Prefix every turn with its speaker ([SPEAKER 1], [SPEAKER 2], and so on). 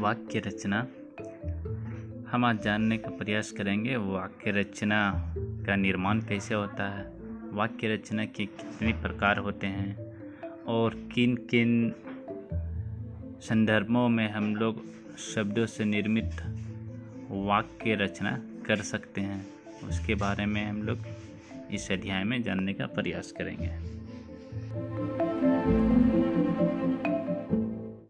[SPEAKER 1] वाक्य रचना। हम आज जानने का प्रयास करेंगे वाक्य रचना का निर्माण कैसे होता है, वाक्य रचना के कितने प्रकार होते हैं और किन किन संदर्भों में हम लोग शब्दों से निर्मित वाक्य रचना कर सकते हैं, उसके बारे में हम लोग इस अध्याय में जानने का प्रयास करेंगे।